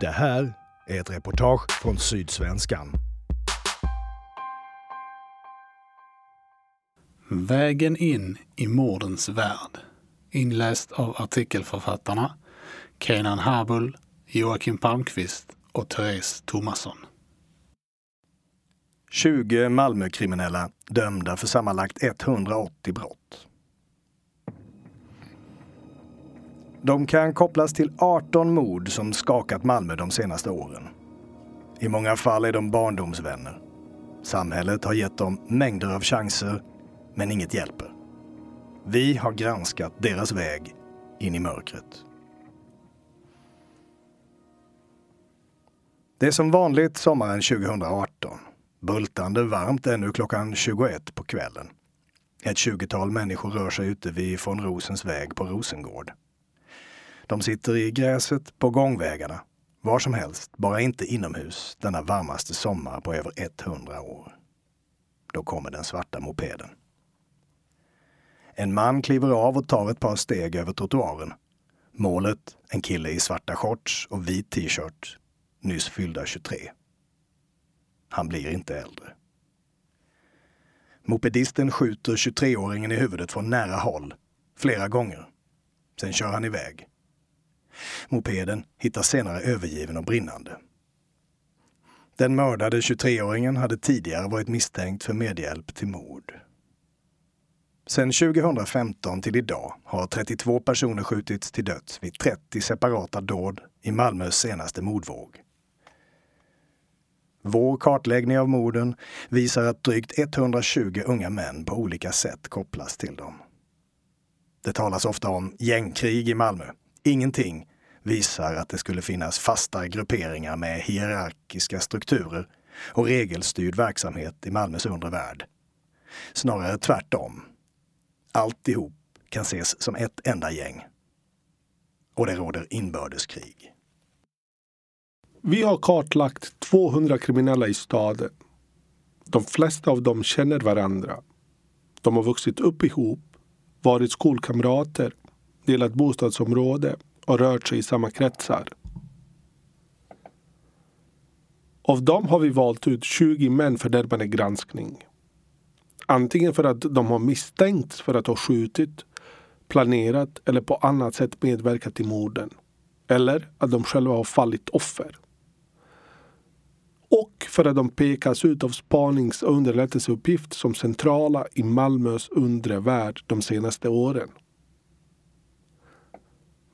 Det här är ett reportage från Sydsvenskan. Vägen in i mordens värld. Inläst av artikelförfattarna Kenan Habull, Joakim Palmqvist och Therese Thomasson. 20 Malmökriminella dömda för sammanlagt 180 brott. De kan kopplas till 18 mord som skakat Malmö de senaste åren. I många fall är de barndomsvänner. Samhället har gett dem mängder av chanser, men inget hjälper. Vi har granskat deras väg in i mörkret. Det är som vanligt sommaren 2018. Bultande varmt ännu klockan 21 på kvällen. Ett tjugotal människor rör sig ute vid von Rosens väg på Rosengård. De sitter i gräset på gångvägarna, var som helst, bara inte inomhus denna varmaste sommar på över 100 år. Då kommer den svarta mopeden. En man kliver av och tar ett par steg över trottoaren. Målet, en kille i svarta shorts och vit t-shirt, nyss fyllda 23. Han blir inte äldre. Mopedisten skjuter 23-åringen i huvudet från nära håll, flera gånger. Sen kör han iväg. Mopeden hittas senare övergiven och brinnande. Den mördade 23-åringen hade tidigare varit misstänkt för medhjälp till mord. Sedan 2015 till idag har 32 personer skjutits till döds vid 30 separata dåd i Malmös senaste mordvåg. Vår kartläggning av morden visar att drygt 120 unga män på olika sätt kopplas till dem. Det talas ofta om gängkrig i Malmö. Ingenting visar att det skulle finnas fasta grupperingar med hierarkiska strukturer och regelstyrd verksamhet i Malmös undre värld. Snarare tvärtom. Alltihop kan ses som ett enda gäng. Och det råder inbördeskrig. Vi har kartlagt 200 kriminella i staden. De flesta av dem känner varandra. De har vuxit upp ihop, varit skolkamrater, delat bostadsområde och rört sig i samma kretsar. Av dem har vi valt ut 20 män för närmare granskning. Antingen för att de har misstänkts för att ha skjutit, planerat eller på annat sätt medverkat i morden. Eller att de själva har fallit offer. Och för att de pekas ut av spanings och underrättelseuppgift som centrala i Malmös undre värld de senaste åren.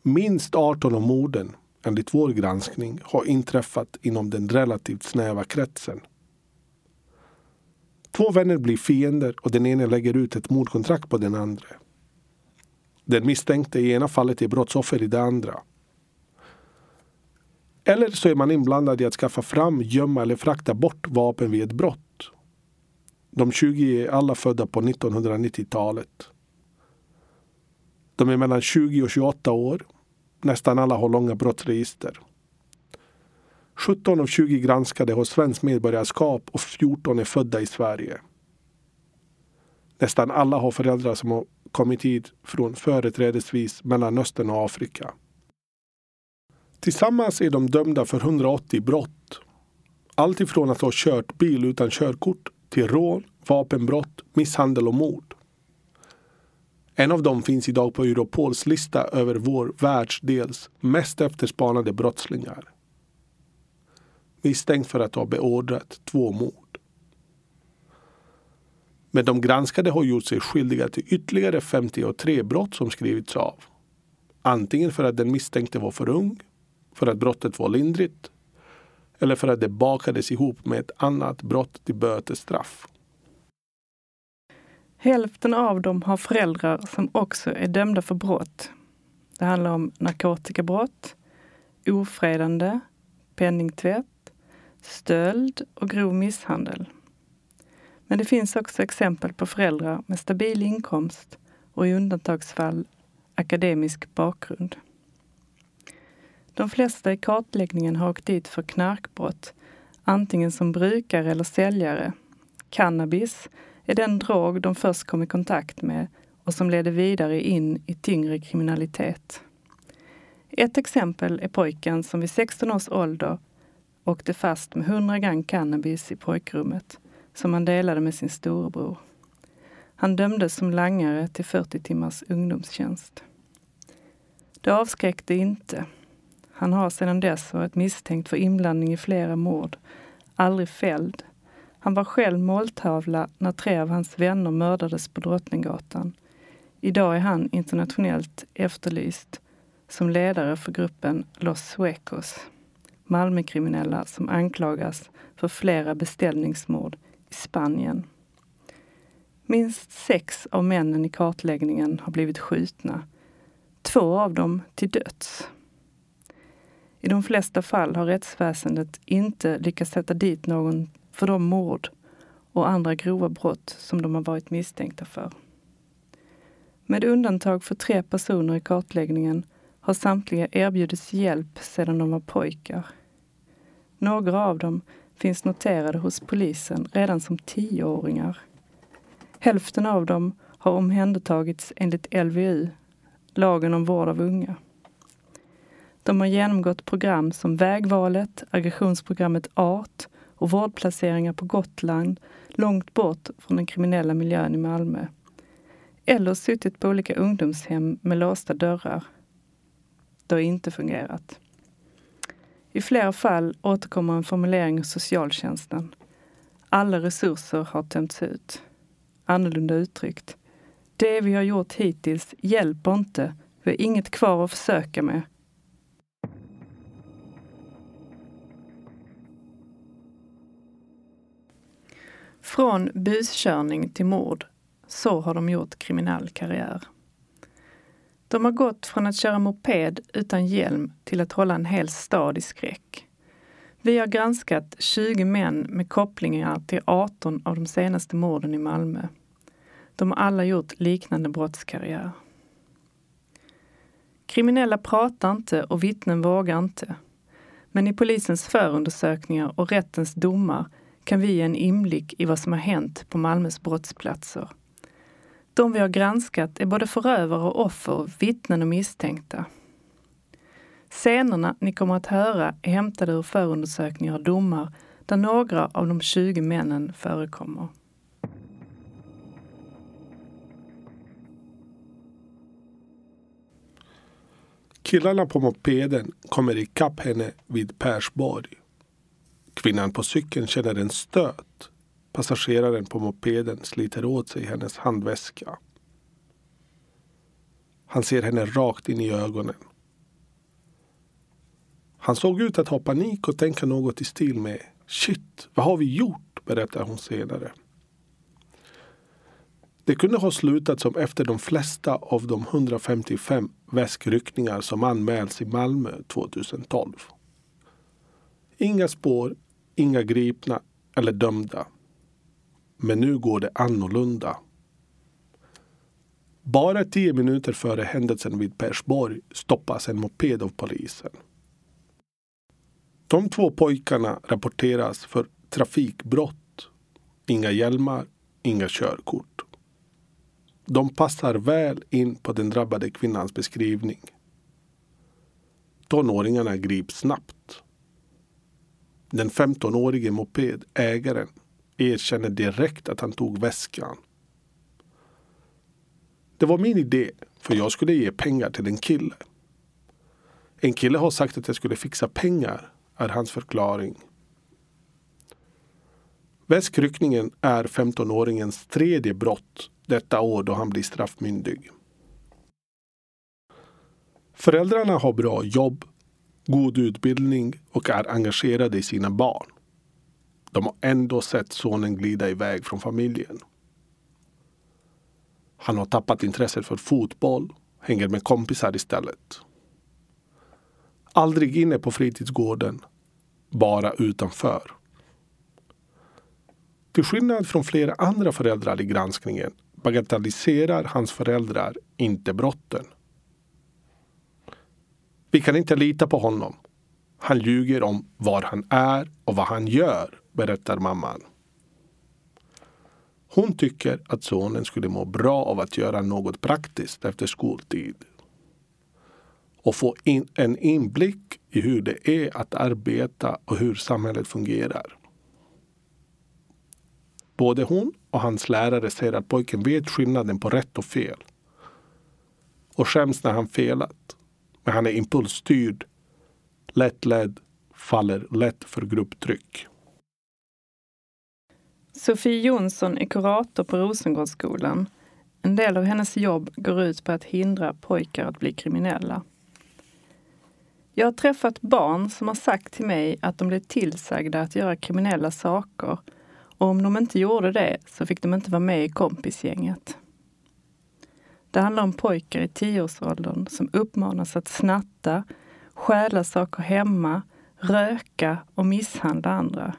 Minst 18 av morden, enligt vår granskning, har inträffat inom den relativt snäva kretsen. Två vänner blir fiender och den ene lägger ut ett mordkontrakt på den andra. Den misstänkte i ena fallet är brottsoffer i det andra. Eller så är man inblandad i att skaffa fram, gömma eller frakta bort vapen vid ett brott. De 20 är alla födda på 1990-talet. De är mellan 20 och 28 år. Nästan alla har långa brottsregister. 17 av 20 granskade har svenskt medborgarskap och 14 är födda i Sverige. Nästan alla har föräldrar som har kommit hit från företrädesvis Mellanöstern och Afrika. Tillsammans är de dömda för 180 brott. Allt ifrån att ha kört bil utan körkort till rån, vapenbrott, misshandel och mord. En av dem finns idag på Europols lista över vår världsdels mest efterspanade brottslingar. Misstänkt för att ha beordrat två mord. Men de granskade har gjort sig skyldiga till ytterligare 53 brott som skrivits av. Antingen för att den misstänkte var för ung, för att brottet var lindrigt eller för att det bakades ihop med ett annat brott till bötesstraff. Hälften av dem har föräldrar som också är dömda för brott. Det handlar om narkotikabrott, ofredande, penningtvätt, stöld och grov misshandel. Men det finns också exempel på föräldrar med stabil inkomst och i undantagsfall akademisk bakgrund. De flesta i kartläggningen har åkt dit för knarkbrott, antingen som brukare eller säljare. Cannabis är den drog de först kom i kontakt med och som ledde vidare in i tyngre kriminalitet. Ett exempel är pojken som vid 16 års ålder åkte fast med 100 gram cannabis i pojkrummet som han delade med sin storebror. Han dömdes som langare till 40 timmars ungdomstjänst. Det avskräckte inte. Han har sedan dess varit misstänkt för inblandning i flera mord, aldrig fälld. Han var själv måltavla när tre av hans vänner mördades på Drottninggatan. Idag är han internationellt efterlyst som ledare för gruppen Los Suecos, Malmökriminella som anklagas för flera beställningsmord i Spanien. Minst sex av männen i kartläggningen har blivit skjutna. Två av dem till döds. I de flesta fall har rättsväsendet inte lyckats sätta dit någon för de mord och andra grova brott som de har varit misstänkta för. Med undantag för tre personer i kartläggningen har samtliga erbjudits hjälp sedan de var pojkar. Några av dem finns noterade hos polisen redan som tioåringar. Hälften av dem har omhändertagits enligt LVU, lagen om vård av unga. De har genomgått program som Vägvalet, aggressionsprogrammet ART och vårdplaceringar på Gotland, långt bort från den kriminella miljön i Malmö. Eller suttit på olika ungdomshem med låsta dörrar. Det har inte fungerat. I flera fall återkommer en formulering hos socialtjänsten. Alla resurser har tömts ut. Annorlunda uttryckt. Det vi har gjort hittills hjälper inte. Vi har inget kvar att försöka med. Från buskörning till mord. Så har de gjort kriminell karriär. De har gått från att köra moped utan hjälm till att hålla en hel stad i skräck. Vi har granskat 20 män med kopplingar till 18 av de senaste morden i Malmö. De har alla gjort liknande brottskarriär. Kriminella pratar inte och vittnen vågar inte. Men i polisens förundersökningar och rättens domar kan vi ge en inblick i vad som har hänt på Malmös brottsplatser. De vi har granskat är både förövare och offer, vittnen och misstänkta. Scenerna ni kommer att höra är hämtade ur förundersökningar och domar där några av de 20 männen förekommer. Killarna på mopeden kommer ikapp henne vid Persborg. Kvinnan på cykeln känner en stöt. Passageraren på mopeden sliter åt sig hennes handväska. Han ser henne rakt in i ögonen. Han såg ut att ha panik och tänka något i stil med Shit, vad har vi gjort? berättar hon senare. Det kunde ha slutat som efter de flesta av de 155 väskryckningar som anmäls i Malmö 2012. Inga spår, inga gripna eller dömda. Men nu går det annorlunda. Bara tio minuter före händelsen vid Persborg stoppas en moped av polisen. De två pojkarna rapporteras för trafikbrott. Inga hjälmar, inga körkort. De passar väl in på den drabbade kvinnans beskrivning. Tonåringarna grips snabbt. Den 15-årige mopedägaren erkänner direkt att han tog väskan. Det var min idé, för jag skulle ge pengar till en kille. En kille har sagt att jag skulle fixa pengar, är hans förklaring. Väskryckningen är 15-åringens tredje brott detta år då han blir straffmyndig. Föräldrarna har bra jobb, god utbildning och är engagerade i sina barn. De har ändå sett sonen glida iväg från familjen. Han har tappat intresset för fotboll, hänger med kompisar istället. Aldrig inne på fritidsgården, bara utanför. Till skillnad från flera andra föräldrar i granskningen bagatelliserar hans föräldrar inte brotten. Vi kan inte lita på honom. Han ljuger om var han är och vad han gör, berättar mamman. Hon tycker att sonen skulle må bra av att göra något praktiskt efter skoltid. och få in en inblick i hur det är att arbeta och hur samhället fungerar. Både hon och hans lärare säger att pojken vet skillnaden på rätt och fel och skäms när han felat. Men han är impulsstyrd, lättledd, faller lätt för grupptryck. Sofie Jonsson är kurator på Rosengårdsskolan. En del av hennes jobb går ut på att hindra pojkar att bli kriminella. Jag har träffat barn som har sagt till mig att de blev tillsagda att göra kriminella saker och om de inte gjorde det så fick de inte vara med i kompisgänget. Det handlar om pojkar i tioårsåldern som uppmanas att snatta, stjäla saker hemma, röka och misshandla andra.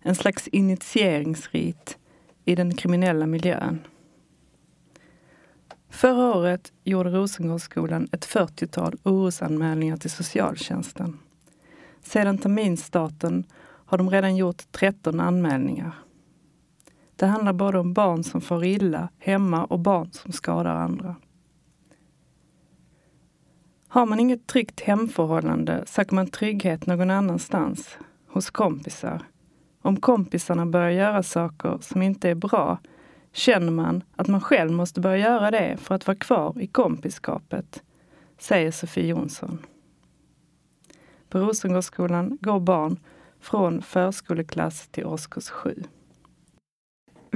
En slags initieringsrit i den kriminella miljön. Förra året gjorde Rosengårdsskolan ett 40-tal orosanmälningar till socialtjänsten. Sedan terminstarten har de redan gjort 13 anmälningar. Det handlar både om barn som får illa hemma och barn som skadar andra. Har man inget tryggt hemförhållande söker man trygghet någon annanstans, hos kompisar. Om kompisarna börjar göra saker som inte är bra känner man att man själv måste börja göra det för att vara kvar i kompiskapet, säger Sofie Jonsson. På Rosengårdsskolan går barn från förskoleklass till årskurs 7.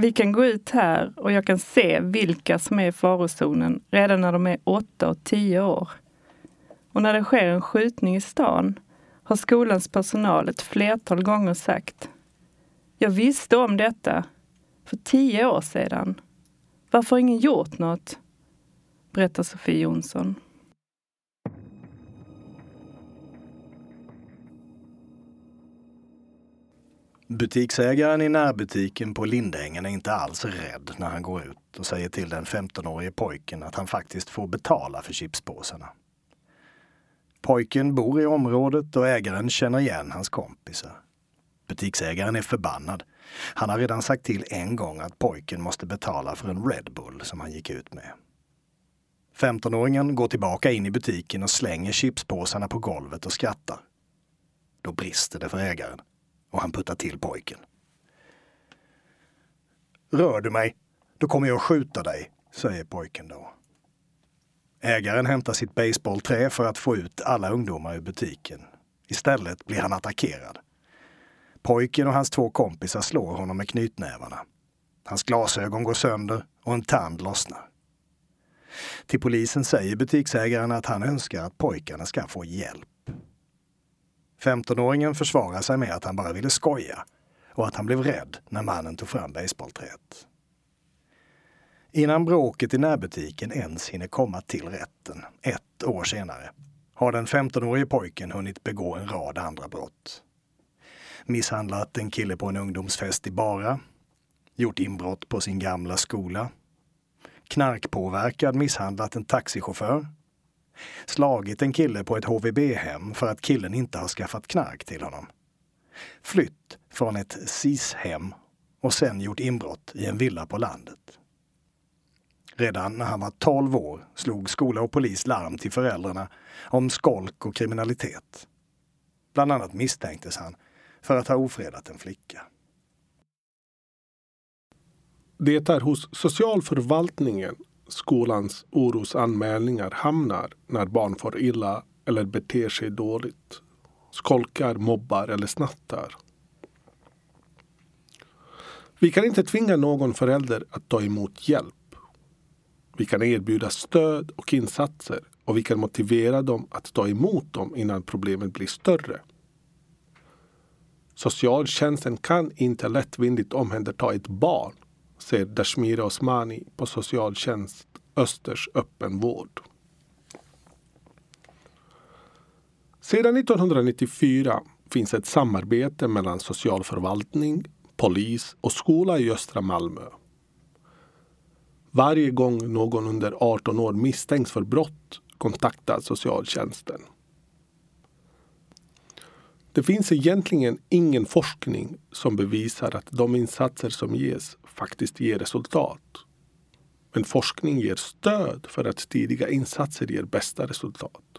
Vi kan gå ut här och jag kan se vilka som är i farozonen redan när de är 8 och 10 år. Och när det sker en skjutning i stan har skolans personal ett flertal gånger sagt Jag visste om detta för tio år sedan. Varför har ingen gjort något? Berättar Sofie Jonsson. Butiksägaren i närbutiken på Lindängen är inte alls rädd när han går ut och säger till den 15-årige pojken att han faktiskt får betala för chipspåsarna. Pojken bor i området och ägaren känner igen hans kompisar. Butiksägaren är förbannad. Han har redan sagt till en gång att pojken måste betala för en Red Bull som han gick ut med. 15-åringen går tillbaka in i butiken och slänger chipspåsarna på golvet och skrattar. Då brister det för ägaren och han puttar till pojken. Rör du mig, då kommer jag skjuta dig, säger pojken då. Ägaren hämtar sitt baseballträ för att få ut alla ungdomar ur butiken. Istället blir han attackerad. Pojken och hans två kompisar slår honom med knytnävarna. Hans glasögon går sönder och en tand lossnar. Till polisen säger butiksägaren att han önskar att pojkarna ska få hjälp. 15-åringen försvarar sig med att han bara ville skoja och att han blev rädd när mannen tog fram baseballträet. Innan bråket i närbutiken ens hinner komma till rätten, ett år senare, har den 15-årige pojken hunnit begå en rad andra brott. Misshandlat en kille på en ungdomsfest i Bara, gjort inbrott på sin gamla skola, knarkpåverkad misshandlat en taxichaufför, slagit en kille på ett HVB-hem för att killen inte har skaffat knark till honom, flytt från ett SIS-hem och sen gjort inbrott i en villa på landet. Redan när han var 12 år slog skola och polis larm till föräldrarna om skolk och kriminalitet. Bland annat misstänktes han för att ha ofredat en flicka. Det är hos socialförvaltningen skolans orosanmälningar hamnar när barn får illa eller beter sig dåligt, skolkar, mobbar eller snattar. Vi kan inte tvinga någon förälder att ta emot hjälp. Vi kan erbjuda stöd och insatser och vi kan motivera dem att ta emot dem innan problemet blir större. Socialtjänsten kan inte lättvindigt omhänderta ett barn, säger Dashmira Osmani på socialtjänst Östers öppenvård. Sedan 1994 finns ett samarbete mellan socialförvaltning, polis och skola i östra Malmö. Varje gång någon under 18 år misstänks för brott kontaktar socialtjänsten. Det finns egentligen ingen forskning som bevisar att de insatser som ges faktiskt ger resultat. Men forskning ger stöd för att tidiga insatser ger bästa resultat.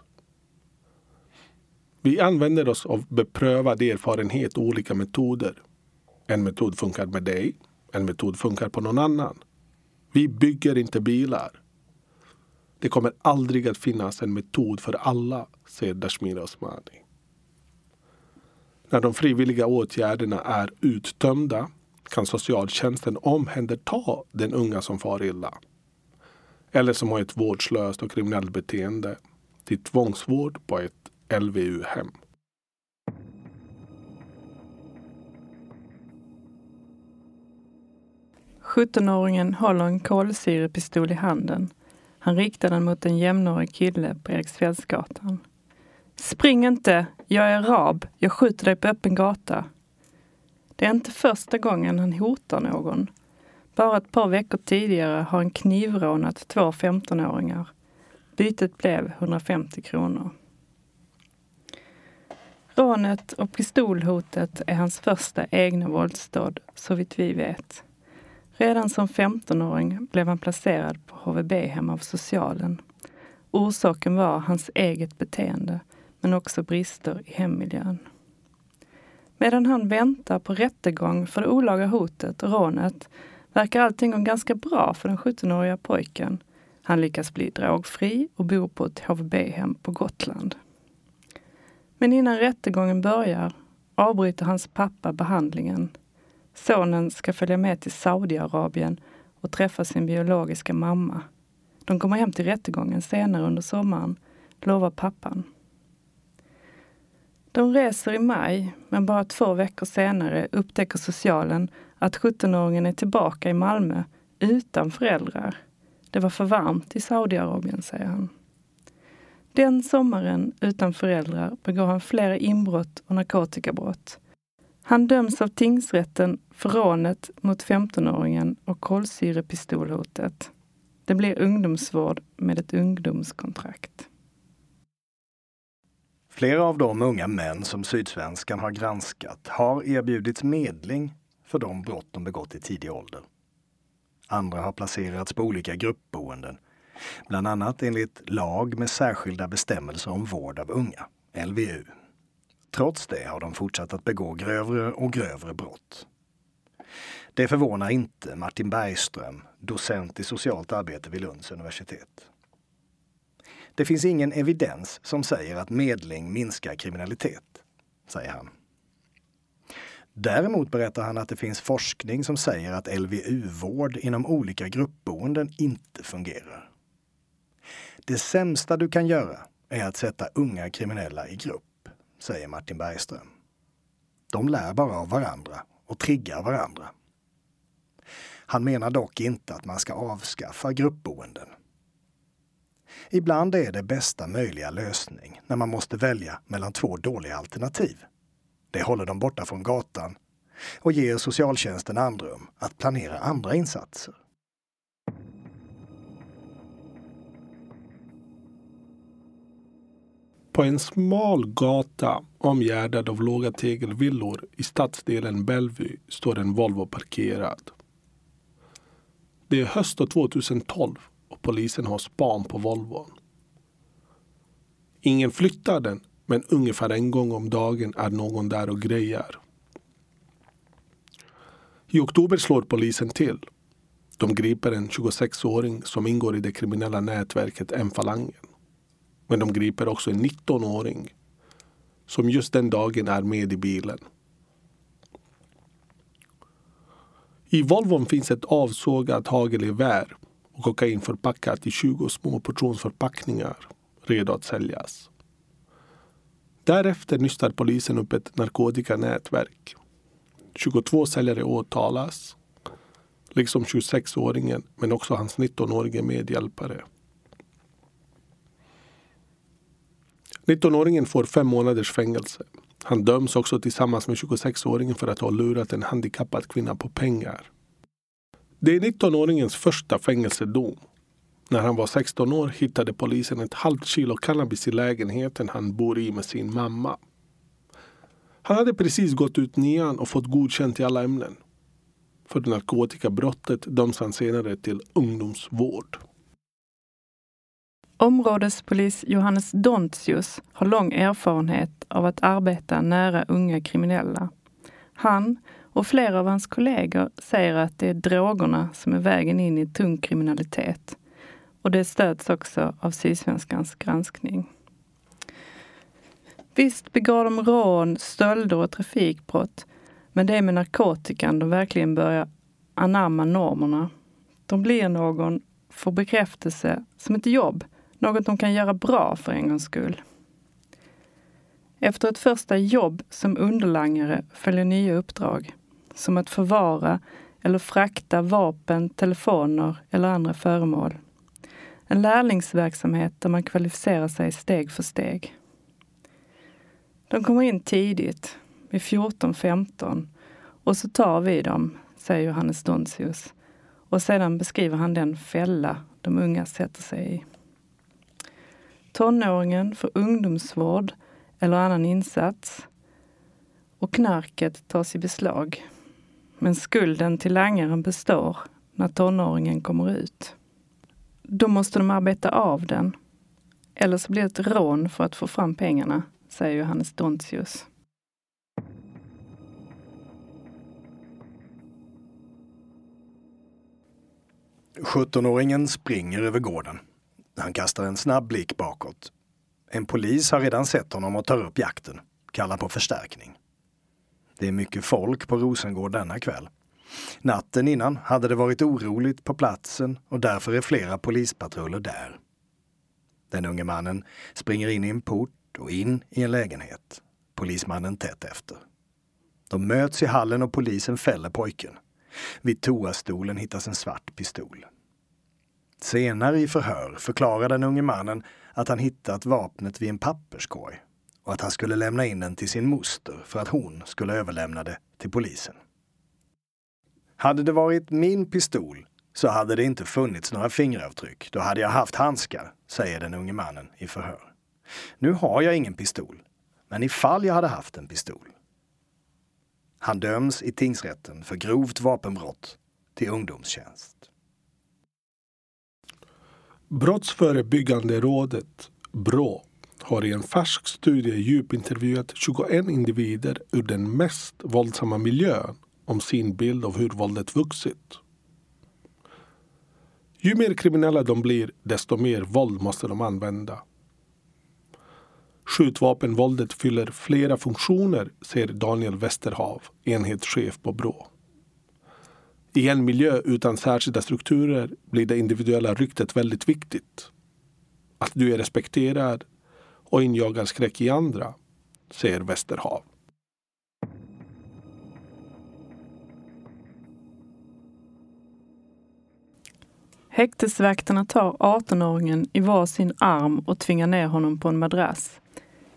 Vi använder oss av beprövad erfarenhet och olika metoder. En metod funkar med dig, en metod funkar på någon annan. Vi bygger inte bilar. Det kommer aldrig att finnas en metod för alla, säger Dashmir Osmani. När de frivilliga åtgärderna är uttömda kan socialtjänsten omhänderta den unga som far illa eller som har ett vårdslöst och kriminellt beteende till tvångsvård på ett LVU-hem. Sjuttonåringen håller en kolsyrepistol i handen. Han riktar den mot en jämnårig kille på Eriksfjällsgatan. Spring inte! Jag är arab. Jag skjuter dig på öppen gata. Det är inte första gången han hotar någon. Bara ett par veckor tidigare har han knivrånat två 15-åringar. Bytet blev 150 kronor. Rånet och pistolhotet är hans första egna våldsdåd, så vitt vi vet. Redan som 15-åring blev han placerad på HVB-hem av socialen. Orsaken var hans eget beteende, men också brister i hemmiljön. Medan han väntar på rättegång för det olaga hotet och rånet verkar allting gå ganska bra för den 17-åriga pojken. Han lyckas bli drogfri och bor på ett HVB-hem på Gotland. Men innan rättegången börjar avbryter hans pappa behandlingen. Sonen ska följa med till Saudiarabien och träffa sin biologiska mamma. De kommer hem till rättegången senare under sommaren, lovar pappan. De reser i maj, men bara två veckor senare upptäcker socialen att 17-åringen är tillbaka i Malmö utan föräldrar. Det var för varmt i Saudiarabien, säger han. Den sommaren utan föräldrar begår han flera inbrott och narkotikabrott. Han döms av tingsrätten för rånet mot 15-åringen och kolsyrepistolhotet. Det blir ungdomsvård med ett ungdomskontrakt. Flera av de unga män som Sydsvenskan har granskat har erbjudits medling för de brott de begått i tidig ålder. Andra har placerats på olika gruppboenden, bland annat enligt lag med särskilda bestämmelser om vård av unga, LVU. Trots det har de fortsatt att begå grövre och grövre brott. Det förvånar inte Martin Bergström, docent i socialt arbete vid Lunds universitet. Det finns ingen evidens som säger att medling minskar kriminalitet, säger han. Däremot berättar han att det finns forskning som säger att LVU-vård inom olika gruppboenden inte fungerar. Det sämsta du kan göra är att sätta unga kriminella i grupp, säger Martin Bergström. De lär bara av varandra och triggar varandra. Han menar dock inte att man ska avskaffa gruppboenden. Ibland är det bästa möjliga lösning när man måste välja mellan två dåliga alternativ. Det håller dem borta från gatan och ger socialtjänsten andrum att planera andra insatser. På en smal gata omgärdad av låga tegelvillor i stadsdelen Bellevue står en Volvo parkerad. Det är höst 2012 polisen har span på Volvon. Ingen flyttar den men ungefär en gång om dagen är någon där och grejar. I oktober slår polisen till. De griper en 26-åring som ingår i det kriminella nätverket M-falangen. Men de griper också en 19-åring som just den dagen är med i bilen. I Volvon finns ett avsågat hagelgevär och kokain förpackat i 20 små portionsförpackningar redo att säljas. Därefter nystar polisen upp ett narkotikanätverk. 22 säljare åtalas, liksom 26-åringen men också hans 19-årige medhjälpare. 19-åringen får fem månaders fängelse. Han döms också tillsammans med 26-åringen för att ha lurat en handikappad kvinna på pengar. Det är 19-åringens första fängelsedom. När han var 16 år hittade polisen ett halvt kilo cannabis i lägenheten han bor i med sin mamma. Han hade precis gått ut nian och fått godkänt i alla ämnen. För narkotikabrottet döms han senare till ungdomsvård. Områdespolis Johannes Dontius har lång erfarenhet av att arbeta nära unga kriminella. Han och flera av hans kollegor säger att det är drogerna som är vägen in i tung kriminalitet. Och det stöds också av Sydsvenskans granskning. Visst begår de rån, stölder och trafikbrott. Men det är med narkotikan de verkligen börjar anamma normerna. De blir någon, får bekräftelse, som ett jobb. Något de kan göra bra för en gångs skull. Efter ett första jobb som underlangare följer nya uppdrag. Som att förvara eller frakta vapen, telefoner eller andra föremål. En lärlingsverksamhet där man kvalificerar sig steg för steg. De kommer in tidigt, vid 14-15 och så tar vi dem, säger Johannes Donsius. Och sedan beskriver han den fälla de unga sätter sig i. Tonåringen får ungdomsvård eller annan insats och knarket tas i beslag. Men skulden till langaren består när tonåringen kommer ut. Då måste de arbeta av den. Eller så blir det ett rån för att få fram pengarna, säger Johannes Dontius. Sjuttonåringen springer över gården. Han kastar en snabb blick bakåt. En polis har redan sett honom och tar upp jakten, kallar på förstärkning. Det är mycket folk på Rosengård denna kväll. Natten innan hade det varit oroligt på platsen och därför är flera polispatruller där. Den unge mannen springer in i en port och in i en lägenhet. Polismannen tätt efter. De möts i hallen och polisen fäller pojken. Vid toastolen hittas en svart pistol. Senare i förhör förklarar den unge mannen att han hittat vapnet vid en papperskorg och att han skulle lämna in den till sin moster för att hon skulle överlämna det till polisen. Hade det varit min pistol så hade det inte funnits några fingeravtryck. Då hade jag haft handskar, säger den unge mannen i förhör. Nu har jag ingen pistol, men ifall jag hade haft en pistol. Han döms i tingsrätten för grovt vapenbrott till ungdomstjänst. Brottsförebyggande rådet, BRÅ, har i en färsk studie djupintervjuat 21 individer ur den mest våldsamma miljön om sin bild av hur våldet vuxit. Ju mer kriminella de blir, desto mer våld måste de använda. Skjutvapenvåldet fyller flera funktioner, säger Daniel Westerhav, enhetschef på Brå. I en miljö utan särskilda strukturer blir det individuella ryktet väldigt viktigt. Att du är respekterad och injagar skräck i andra, säger Westerhav. Häktesvakterna tar 18-åringen i var sin arm och tvingar ner honom på en madrass.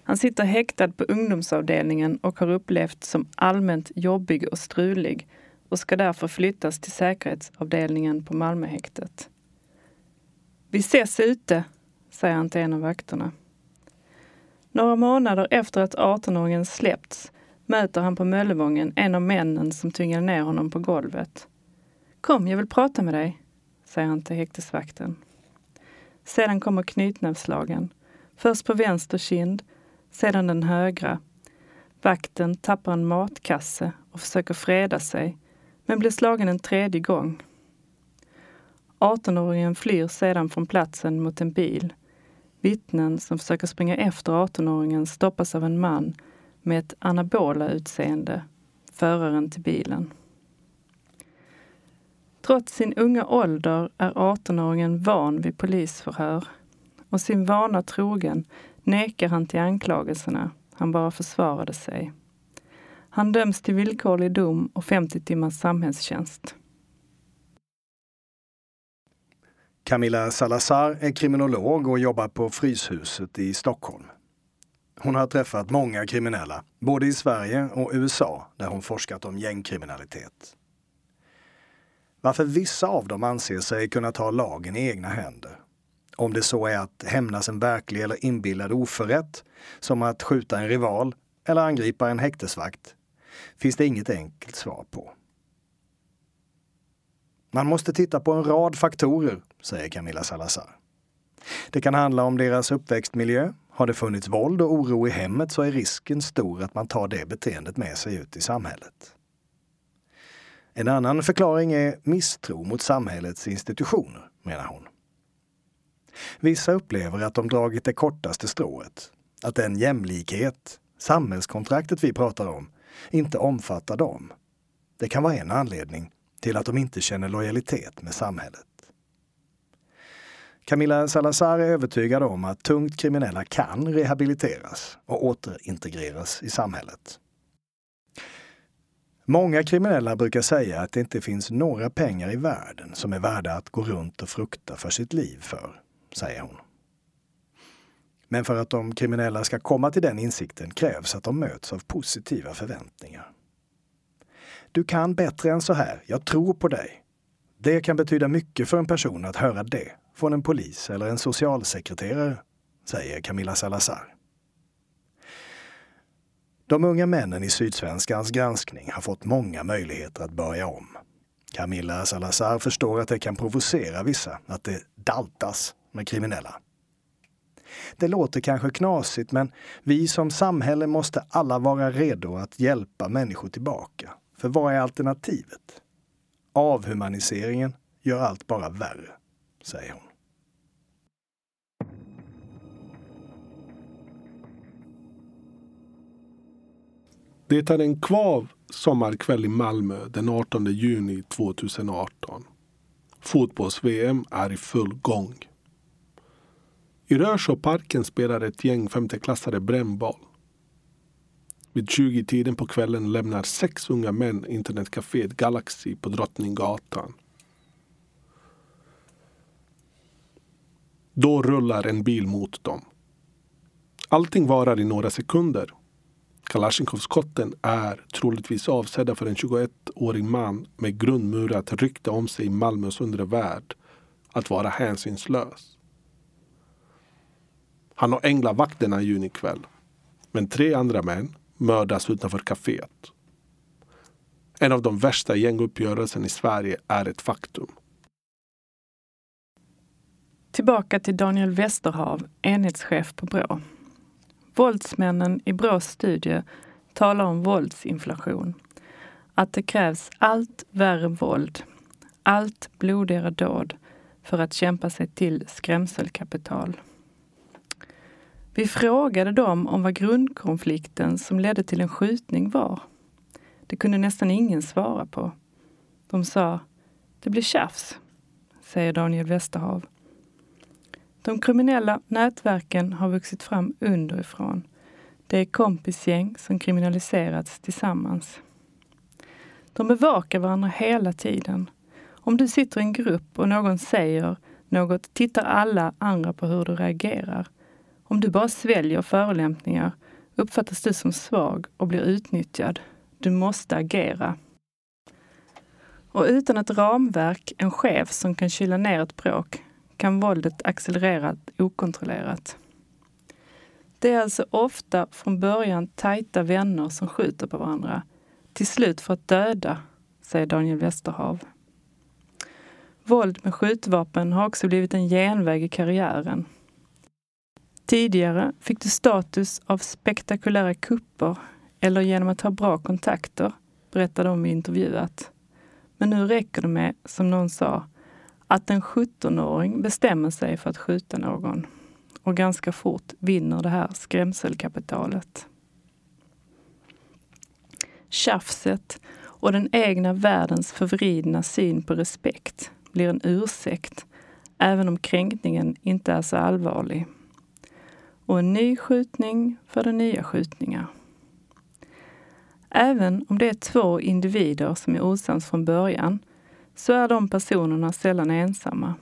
Han sitter häktad på ungdomsavdelningen och har upplevts som allmänt jobbig och strulig och ska därför flyttas till säkerhetsavdelningen på Malmöhäktet. Vi ses ute, säger han till en av vakterna. Några månader efter att 18-åringen släppts möter han på Möllevången en av männen som tyngade ner honom på golvet. Kom, jag vill prata med dig, säger han till häktesvakten. Sedan kommer knytnävslagen. Först på vänster kind, sedan den högra. Vakten tappar en matkasse och försöker freda sig, men blir slagen en tredje gång. 18-åringen flyr sedan från platsen mot en bil. Vittnen som försöker springa efter 18-åringen stoppas av en man med ett anabola utseende, föraren till bilen. Trots sin unga ålder är 18-åringen van vid polisförhör och sin vana trogen nekar han till anklagelserna. Han bara försvarade sig. Han döms till villkorlig dom och 50 timmars samhällstjänst. Camilla Salazar är kriminolog och jobbar på Fryshuset i Stockholm. Hon har träffat många kriminella, både i Sverige och USA, där hon forskat om gängkriminalitet. Varför vissa av dem anser sig kunna ta lagen i egna händer. Om det så är att hämnas en verklig eller inbillad oförrätt, som att skjuta en rival eller angripa en häktesvakt, finns det inget enkelt svar på. Man måste titta på en rad faktorer, säger Camilla Salazar. Det kan handla om deras uppväxtmiljö, Har det funnits våld och oro i hemmet så är risken stor att man tar det beteendet med sig ut i samhället. En annan förklaring är misstro mot samhällets institutioner, menar hon. Vissa upplever att de dragit det kortaste strået, att den jämlikhet, samhällskontraktet vi pratar om, inte omfattar dem. Det kan vara en anledning till att de inte känner lojalitet med samhället. Camilla Salazar är övertygad om att tungt kriminella kan rehabiliteras och återintegreras i samhället. Många kriminella brukar säga att det inte finns några pengar i världen som är värda att gå runt och frukta för sitt liv för, säger hon. Men för att de kriminella ska komma till den insikten krävs att de möts av positiva förväntningar. Du kan bättre än så här, jag tror på dig. Det kan betyda mycket för en person att höra det från en polis eller en socialsekreterare, säger Camilla Salazar. De unga männen i Sydsvenskans granskning har fått många möjligheter att börja om. Camilla Salazar förstår att det kan provocera vissa att det daltas med kriminella. Det låter kanske knasigt, men vi som samhälle måste alla vara redo att hjälpa människor tillbaka. För vad är alternativet? Avhumaniseringen gör allt bara värre, säger hon. Det är en kvav sommarkväll i Malmö den 18 juni 2018. Fotbolls-VM är i full gång. I Rörsjöparken spelar ett gäng femteklassare brännboll. Vid 20-tiden på kvällen lämnar sex unga män internetcaféet Galaxy på Drottninggatan. Då rullar en bil mot dem. Allting varar i några sekunder. Kalashnikovskotten är troligtvis avsedda för en 21-årig man med grundmurat rykte om sig i Malmös undre värld att vara hänsynslös. Han har änglavakterna i junikväll. Men tre andra män mördas utanför kaféet. En av de värsta gänguppgörelserna i Sverige är ett faktum. Tillbaka till Daniel Westerhav, enhetschef på Brå. Våldsmännen i Brås studie talar om våldsinflation. Att det krävs allt värre våld, allt blodigare dåd för att kämpa sig till skrämselkapital. Vi frågade dem om vad grundkonflikten som ledde till en skjutning var. Det kunde nästan ingen svara på. De sa, det blir tjafs, säger Daniel Westerhav. De kriminella nätverken har vuxit fram underifrån. Det är kompisgäng som kriminaliserats tillsammans. De bevakar varandra hela tiden. Om du sitter i en grupp och någon säger något tittar alla andra på hur du reagerar. Om du bara sväljer förolämpningar uppfattas du som svag och blir utnyttjad. Du måste agera. Och utan ett ramverk, en chef som kan kyla ner ett bråk, kan våldet accelerera okontrollerat. Det är alltså ofta från början tajta vänner som skjuter på varandra. Till slut för att döda, säger Daniel Westerhav. Våld med skjutvapen har också blivit en genväg i karriären. Tidigare fick du status av spektakulära kupper eller genom att ha bra kontakter, berättade de vi intervjuat. Men nu räcker det med, som någon sa, att en 17-åring bestämmer sig för att skjuta någon och ganska fort vinner det här skrämselkapitalet. Tjafset och den egna världens förvridna syn på respekt blir en ursäkt även om kränkningen inte är så allvarlig. Och en ny skjutning för den nya skjutningar. Även om det är två individer som är osams från början så är de personerna sällan ensamma.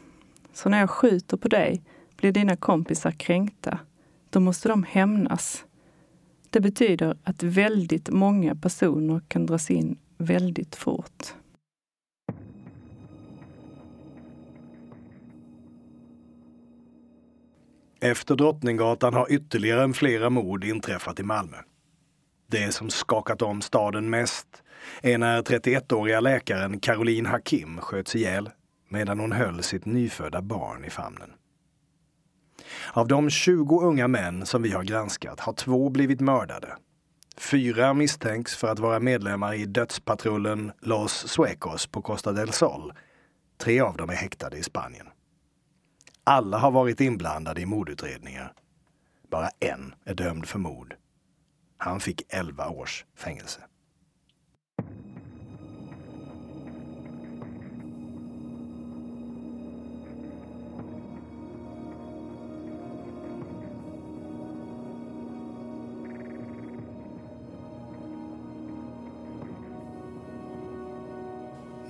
Så när jag skjuter på dig blir dina kompisar kränkta. Då måste de hämnas. Det betyder att väldigt många personer kan dras in väldigt fort. Efter Drottninggatan har ytterligare en flera mord inträffat i Malmö. Det som skakat om staden mest är när 31-åriga läkaren Caroline Hakim sköts ihjäl medan hon höll sitt nyfödda barn i famnen. Av de 20 unga män som vi har granskat har två blivit mördade. Fyra misstänks för att vara medlemmar i dödspatrullen Los Suecos på Costa del Sol. Tre av dem är häktade i Spanien. Alla har varit inblandade i mordutredningar. Bara en är dömd för mord. Han fick 11 års fängelse.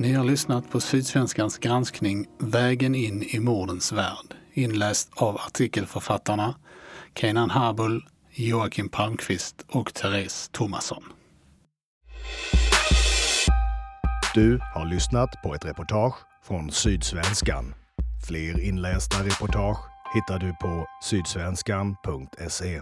Ni har lyssnat på Sydsvenskans granskning Vägen in i mordens värld inläst av artikelförfattarna Kenan Habul, Joakim Palmqvist och Therese Thomasson. Du har lyssnat på ett reportage från Sydsvenskan. Fler inlästa reportage hittar du på sydsvenskan.se.